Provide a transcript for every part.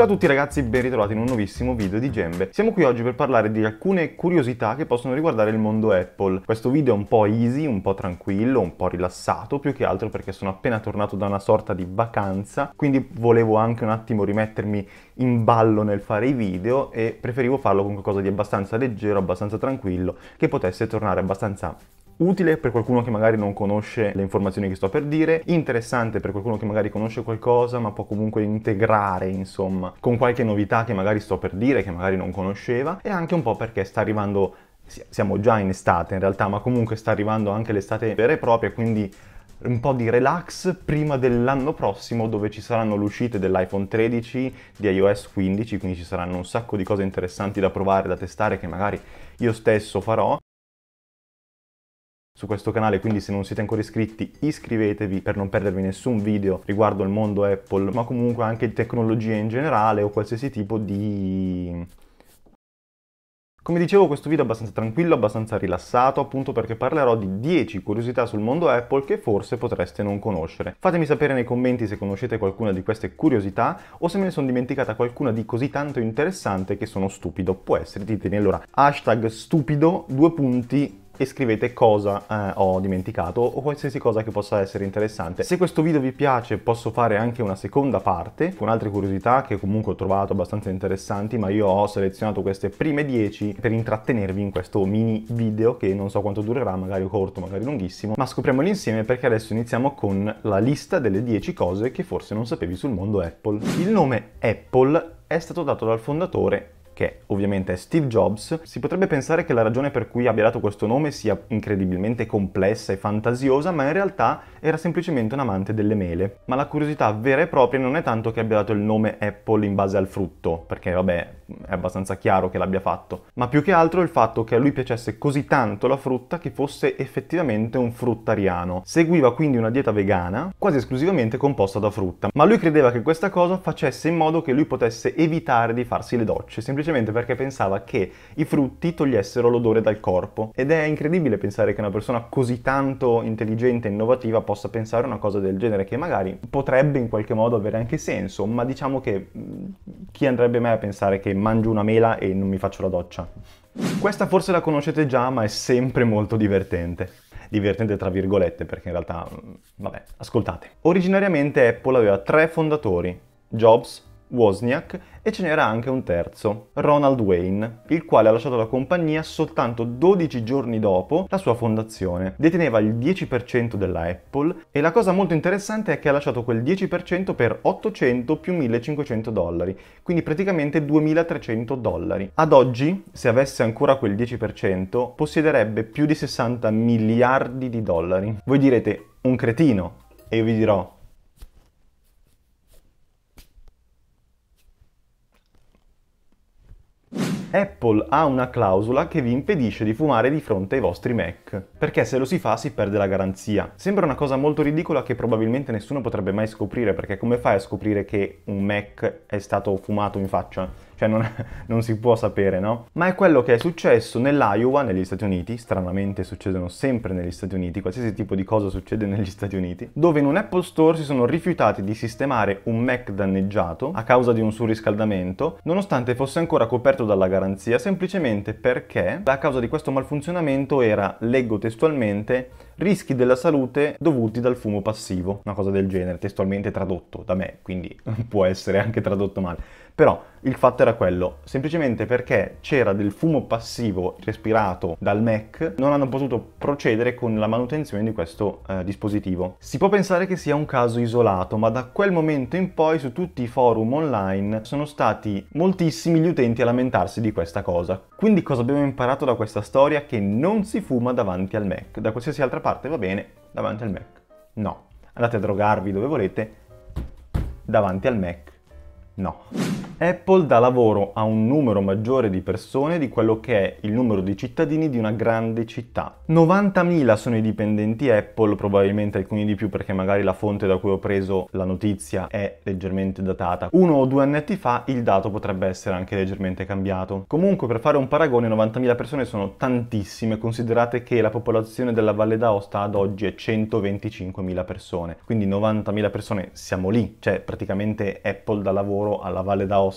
Ciao a tutti ragazzi, ben ritrovati in un nuovissimo video di Gembe. Siamo qui oggi per parlare di alcune curiosità che possono riguardare il mondo Apple. Questo video è un po' easy, un po' tranquillo, un po' rilassato, più che altro perché sono appena tornato da una sorta di vacanza, quindi volevo anche un attimo rimettermi in ballo nel fare i video e preferivo farlo con qualcosa di abbastanza leggero, abbastanza tranquillo, che potesse tornare abbastanza utile per qualcuno che magari non conosce le informazioni che sto per dire, interessante per qualcuno che magari conosce qualcosa ma può comunque integrare insomma con qualche novità che magari sto per dire, che magari non conosceva e anche un po' perché sta arrivando, siamo già in estate in realtà, ma comunque sta arrivando anche l'estate vera e propria, quindi un po' di relax prima dell'anno prossimo dove ci saranno le uscite dell'iPhone 13, di iOS 15, quindi ci saranno un sacco di cose interessanti da provare, da testare che magari io stesso farò su questo canale, quindi se non siete ancora iscritti iscrivetevi per non perdervi nessun video riguardo il mondo Apple, ma comunque anche tecnologie in generale o qualsiasi tipo di... Come dicevo questo video è abbastanza tranquillo, abbastanza rilassato, appunto perché parlerò di 10 curiosità sul mondo Apple che forse potreste non conoscere. Fatemi sapere nei commenti se conoscete qualcuna di queste curiosità o se me ne sono dimenticata qualcuna di così tanto interessante che sono stupido. Può essere, ditemi allora, hashtag stupido, due punti, e scrivete cosa eh, ho dimenticato o qualsiasi cosa che possa essere interessante. Se questo video vi piace posso fare anche una seconda parte con altre curiosità che comunque ho trovato abbastanza interessanti ma io ho selezionato queste prime 10 per intrattenervi in questo mini video che non so quanto durerà, magari corto, magari lunghissimo, ma scopriamolo insieme perché adesso iniziamo con la lista delle 10 cose che forse non sapevi sul mondo Apple. Il nome Apple è stato dato dal fondatore che ovviamente è Steve Jobs, si potrebbe pensare che la ragione per cui abbia dato questo nome sia incredibilmente complessa e fantasiosa, ma in realtà era semplicemente un amante delle mele. Ma la curiosità vera e propria non è tanto che abbia dato il nome Apple in base al frutto, perché vabbè, è abbastanza chiaro che l'abbia fatto, ma più che altro il fatto che a lui piacesse così tanto la frutta che fosse effettivamente un fruttariano. Seguiva quindi una dieta vegana, quasi esclusivamente composta da frutta, ma lui credeva che questa cosa facesse in modo che lui potesse evitare di farsi le docce, semplicemente perché pensava che i frutti togliessero l'odore dal corpo. Ed è incredibile pensare che una persona così tanto intelligente e innovativa possa pensare una cosa del genere, che magari potrebbe in qualche modo avere anche senso, ma diciamo che chi andrebbe mai a pensare che mangio una mela e non mi faccio la doccia. Questa forse la conoscete già, ma è sempre molto divertente. Divertente tra virgolette, perché in realtà, mm, vabbè, ascoltate. Originariamente Apple aveva tre fondatori, Jobs, Wozniak e ce n'era anche un terzo, Ronald Wayne, il quale ha lasciato la compagnia soltanto 12 giorni dopo la sua fondazione. Deteneva il 10% della Apple e la cosa molto interessante è che ha lasciato quel 10% per 800 più 1500 dollari, quindi praticamente 2300 dollari. Ad oggi, se avesse ancora quel 10%, possiederebbe più di 60 miliardi di dollari. Voi direte, un cretino, e io vi dirò, Apple ha una clausola che vi impedisce di fumare di fronte ai vostri Mac, perché se lo si fa si perde la garanzia. Sembra una cosa molto ridicola che probabilmente nessuno potrebbe mai scoprire, perché come fai a scoprire che un Mac è stato fumato in faccia? Cioè non, non, si può sapere, no? Ma è quello che è successo nell'Iowa, negli Stati Uniti, stranamente succedono sempre negli Stati Uniti, qualsiasi tipo di cosa succede negli Stati Uniti, dove in un Apple Store si sono rifiutati di sistemare un Mac danneggiato a causa di un surriscaldamento, nonostante fosse ancora coperto dalla garanzia, semplicemente perché a causa di questo malfunzionamento era, leggo testualmente, rischi della salute dovuti dal fumo passivo, una cosa del genere, testualmente tradotto da me, quindi può essere anche tradotto male. Però il fatto era quello, semplicemente perché c'era del fumo passivo respirato dal Mac, non hanno potuto procedere con la manutenzione di questo eh, dispositivo. Si può pensare che sia un caso isolato, ma da quel momento in poi su tutti i forum online sono stati moltissimi gli utenti a lamentarsi di questa cosa. Quindi cosa abbiamo imparato da questa storia? Che non si fuma davanti al Mac. Da qualsiasi altra parte va bene, davanti al Mac. No. Andate a drogarvi dove volete, davanti al Mac. No. Apple dà lavoro a un numero maggiore di persone di quello che è il numero di cittadini di una grande città. 90.000 sono i dipendenti Apple, probabilmente alcuni di più perché magari la fonte da cui ho preso la notizia è leggermente datata. Uno o due anni fa il dato potrebbe essere anche leggermente cambiato. Comunque per fare un paragone 90.000 persone sono tantissime, considerate che la popolazione della Valle d'Aosta ad oggi è 125.000 persone, quindi 90.000 persone siamo lì, cioè praticamente Apple dà lavoro alla Valle d'Aosta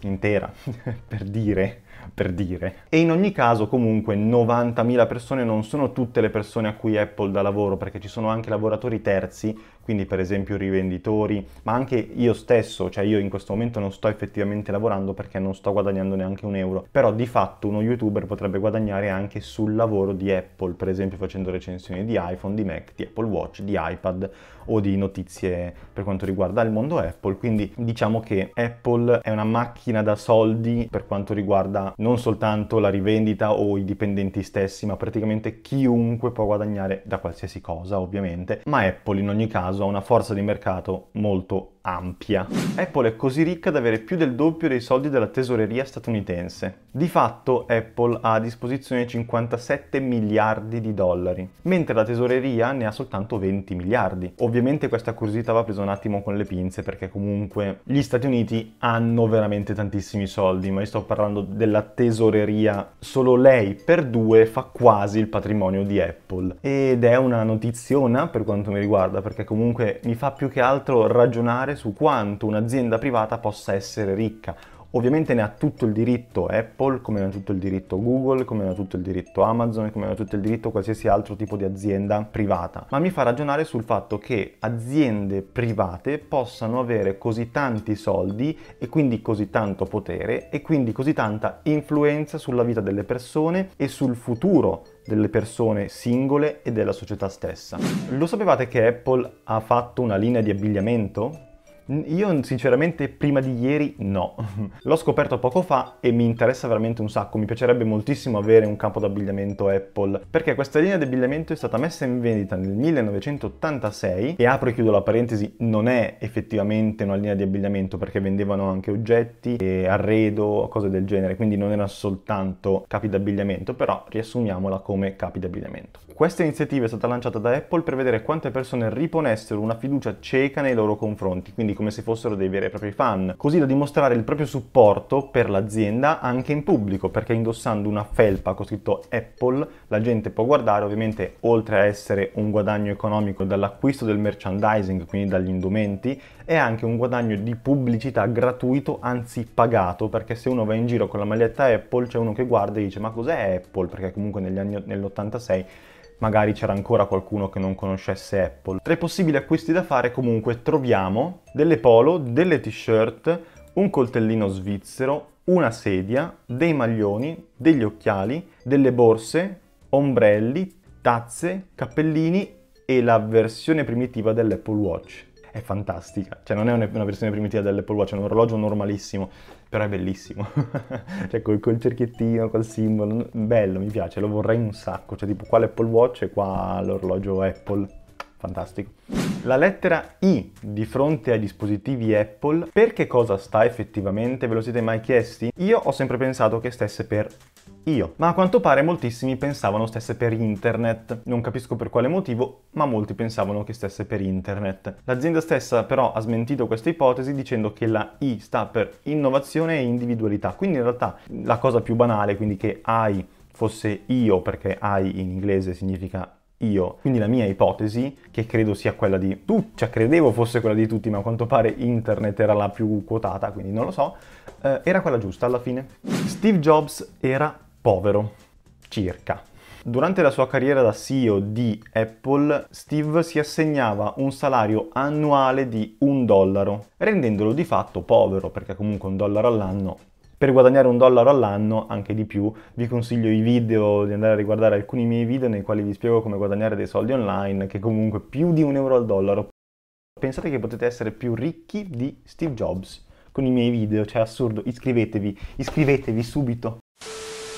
intera, per dire per dire. E in ogni caso comunque 90.000 persone non sono tutte le persone a cui Apple dà lavoro, perché ci sono anche lavoratori terzi, quindi per esempio rivenditori, ma anche io stesso, cioè io in questo momento non sto effettivamente lavorando perché non sto guadagnando neanche un euro, però di fatto uno youtuber potrebbe guadagnare anche sul lavoro di Apple, per esempio facendo recensioni di iPhone, di Mac, di Apple Watch, di iPad o di notizie per quanto riguarda il mondo Apple, quindi diciamo che Apple è una macchina da soldi per quanto riguarda non soltanto la rivendita o i dipendenti stessi, ma praticamente chiunque può guadagnare da qualsiasi cosa, ovviamente. Ma Apple in ogni caso ha una forza di mercato molto ampia. Apple è così ricca da avere più del doppio dei soldi della tesoreria statunitense. Di fatto Apple ha a disposizione 57 miliardi di dollari, mentre la tesoreria ne ha soltanto 20 miliardi. Ovviamente questa curiosità va presa un attimo con le pinze perché comunque gli Stati Uniti hanno veramente tantissimi soldi, ma io sto parlando della tesoreria. Solo lei per due fa quasi il patrimonio di Apple. Ed è una notiziona per quanto mi riguarda perché comunque mi fa più che altro ragionare ragionare su quanto un'azienda privata possa essere ricca. Ovviamente ne ha tutto il diritto Apple, come ne ha tutto il diritto Google, come ne ha tutto il diritto Amazon, come ne ha tutto il diritto qualsiasi altro tipo di azienda privata. Ma mi fa ragionare sul fatto che aziende private possano avere così tanti soldi e quindi così tanto potere e quindi così tanta influenza sulla vita delle persone e sul futuro delle persone singole e della società stessa. Lo sapevate che Apple ha fatto una linea di abbigliamento? Io sinceramente prima di ieri no. L'ho scoperto poco fa e mi interessa veramente un sacco. Mi piacerebbe moltissimo avere un campo d'abbigliamento Apple perché questa linea di abbigliamento è stata messa in vendita nel 1986 e apro e chiudo la parentesi, non è effettivamente una linea di abbigliamento perché vendevano anche oggetti, arredo, cose del genere, quindi non era soltanto capi d'abbigliamento, però riassumiamola come capi d'abbigliamento. Questa iniziativa è stata lanciata da Apple per vedere quante persone riponessero una fiducia cieca nei loro confronti, quindi come se fossero dei veri e propri fan, così da dimostrare il proprio supporto per l'azienda anche in pubblico, perché indossando una felpa con scritto Apple la gente può guardare ovviamente oltre a essere un guadagno economico dall'acquisto del merchandising, quindi dagli indumenti, è anche un guadagno di pubblicità gratuito, anzi pagato, perché se uno va in giro con la maglietta Apple c'è uno che guarda e dice ma cos'è Apple? Perché comunque negli anni, nell'86 magari c'era ancora qualcuno che non conoscesse Apple. Tra i possibili acquisti da fare comunque troviamo delle polo, delle t-shirt, un coltellino svizzero, una sedia, dei maglioni, degli occhiali, delle borse, ombrelli, tazze, cappellini e la versione primitiva dell'Apple Watch. È fantastica, cioè non è una versione primitiva dell'Apple Watch, è un orologio normalissimo, però è bellissimo. cioè col, col, cerchiettino, col simbolo, bello, mi piace, lo vorrei un sacco. Cioè tipo qua l'Apple Watch e qua l'orologio Apple. Fantastico. La lettera I di fronte ai dispositivi Apple, per che cosa sta effettivamente? Ve lo siete mai chiesti? Io ho sempre pensato che stesse per io. Ma a quanto pare moltissimi pensavano stesse per internet. Non capisco per quale motivo, ma molti pensavano che stesse per internet. L'azienda stessa però ha smentito questa ipotesi dicendo che la I sta per innovazione e individualità. Quindi in realtà la cosa più banale, quindi che I fosse io, perché I in inglese significa io. Quindi la mia ipotesi, che credo sia quella di tutti, cioè credevo fosse quella di tutti, ma a quanto pare internet era la più quotata, quindi non lo so, eh, era quella giusta alla fine. Steve Jobs era povero, circa. Durante la sua carriera da CEO di Apple, Steve si assegnava un salario annuale di un dollaro, rendendolo di fatto povero, perché comunque un dollaro all'anno per guadagnare un dollaro all'anno, anche di più, vi consiglio i video, di andare a riguardare alcuni miei video nei quali vi spiego come guadagnare dei soldi online, che comunque più di un euro al dollaro. Pensate che potete essere più ricchi di Steve Jobs con i miei video, cioè assurdo, iscrivetevi, iscrivetevi subito.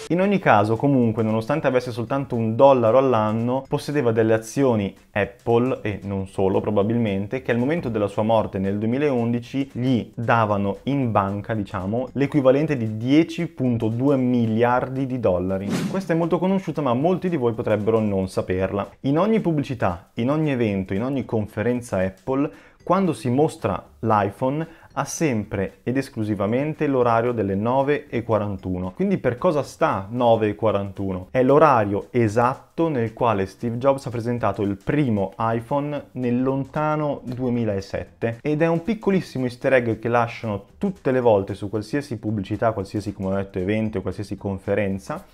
In ogni caso, comunque, nonostante avesse soltanto un dollaro all'anno, possedeva delle azioni Apple, e non solo probabilmente, che al momento della sua morte nel 2011 gli davano in banca, diciamo, l'equivalente di 10.2 miliardi di dollari. Questa è molto conosciuta, ma molti di voi potrebbero non saperla. In ogni pubblicità, in ogni evento, in ogni conferenza Apple, quando si mostra l'iPhone, ha sempre ed esclusivamente l'orario delle 9.41. Quindi per cosa sta 9.41? È l'orario esatto nel quale Steve Jobs ha presentato il primo iPhone nel lontano 2007 ed è un piccolissimo easter egg che lasciano tutte le volte su qualsiasi pubblicità, qualsiasi come ho detto evento, qualsiasi conferenza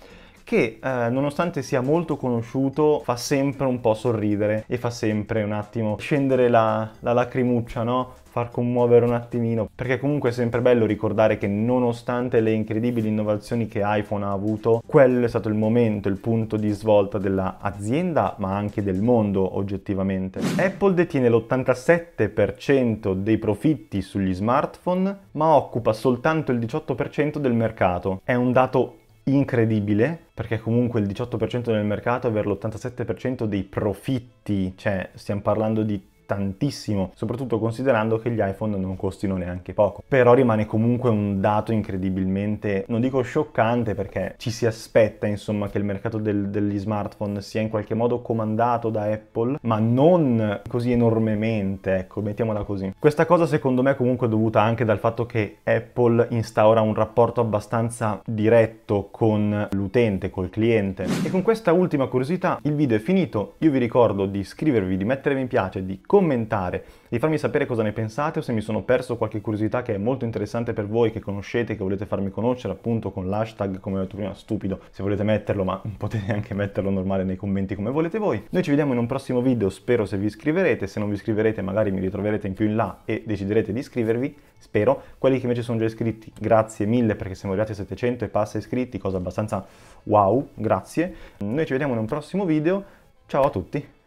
che eh, nonostante sia molto conosciuto fa sempre un po' sorridere e fa sempre un attimo scendere la, la lacrimuccia, no? far commuovere un attimino, perché comunque è sempre bello ricordare che nonostante le incredibili innovazioni che iPhone ha avuto, quello è stato il momento, il punto di svolta dell'azienda, ma anche del mondo oggettivamente. Apple detiene l'87% dei profitti sugli smartphone, ma occupa soltanto il 18% del mercato. È un dato incredibile, perché comunque il 18% del mercato avere l'87% dei profitti, cioè stiamo parlando di tantissimo, soprattutto considerando che gli iPhone non costino neanche poco. Però rimane comunque un dato incredibilmente, non dico scioccante perché ci si aspetta insomma che il mercato del, degli smartphone sia in qualche modo comandato da Apple, ma non così enormemente, ecco, mettiamola così. Questa cosa secondo me è comunque dovuta anche dal fatto che Apple instaura un rapporto abbastanza diretto con l'utente, col cliente. E con questa ultima curiosità il video è finito, io vi ricordo di iscrivervi, di mettere mi piace, di condividere commentare, di farmi sapere cosa ne pensate o se mi sono perso qualche curiosità che è molto interessante per voi, che conoscete, che volete farmi conoscere appunto con l'hashtag, come ho detto prima, stupido, se volete metterlo, ma potete anche metterlo normale nei commenti come volete voi. Noi ci vediamo in un prossimo video, spero se vi iscriverete, se non vi iscriverete magari mi ritroverete in più in là e deciderete di iscrivervi, spero. Quelli che invece sono già iscritti, grazie mille perché siamo arrivati a 700 e passa iscritti, cosa abbastanza wow, grazie. Noi ci vediamo in un prossimo video, ciao a tutti!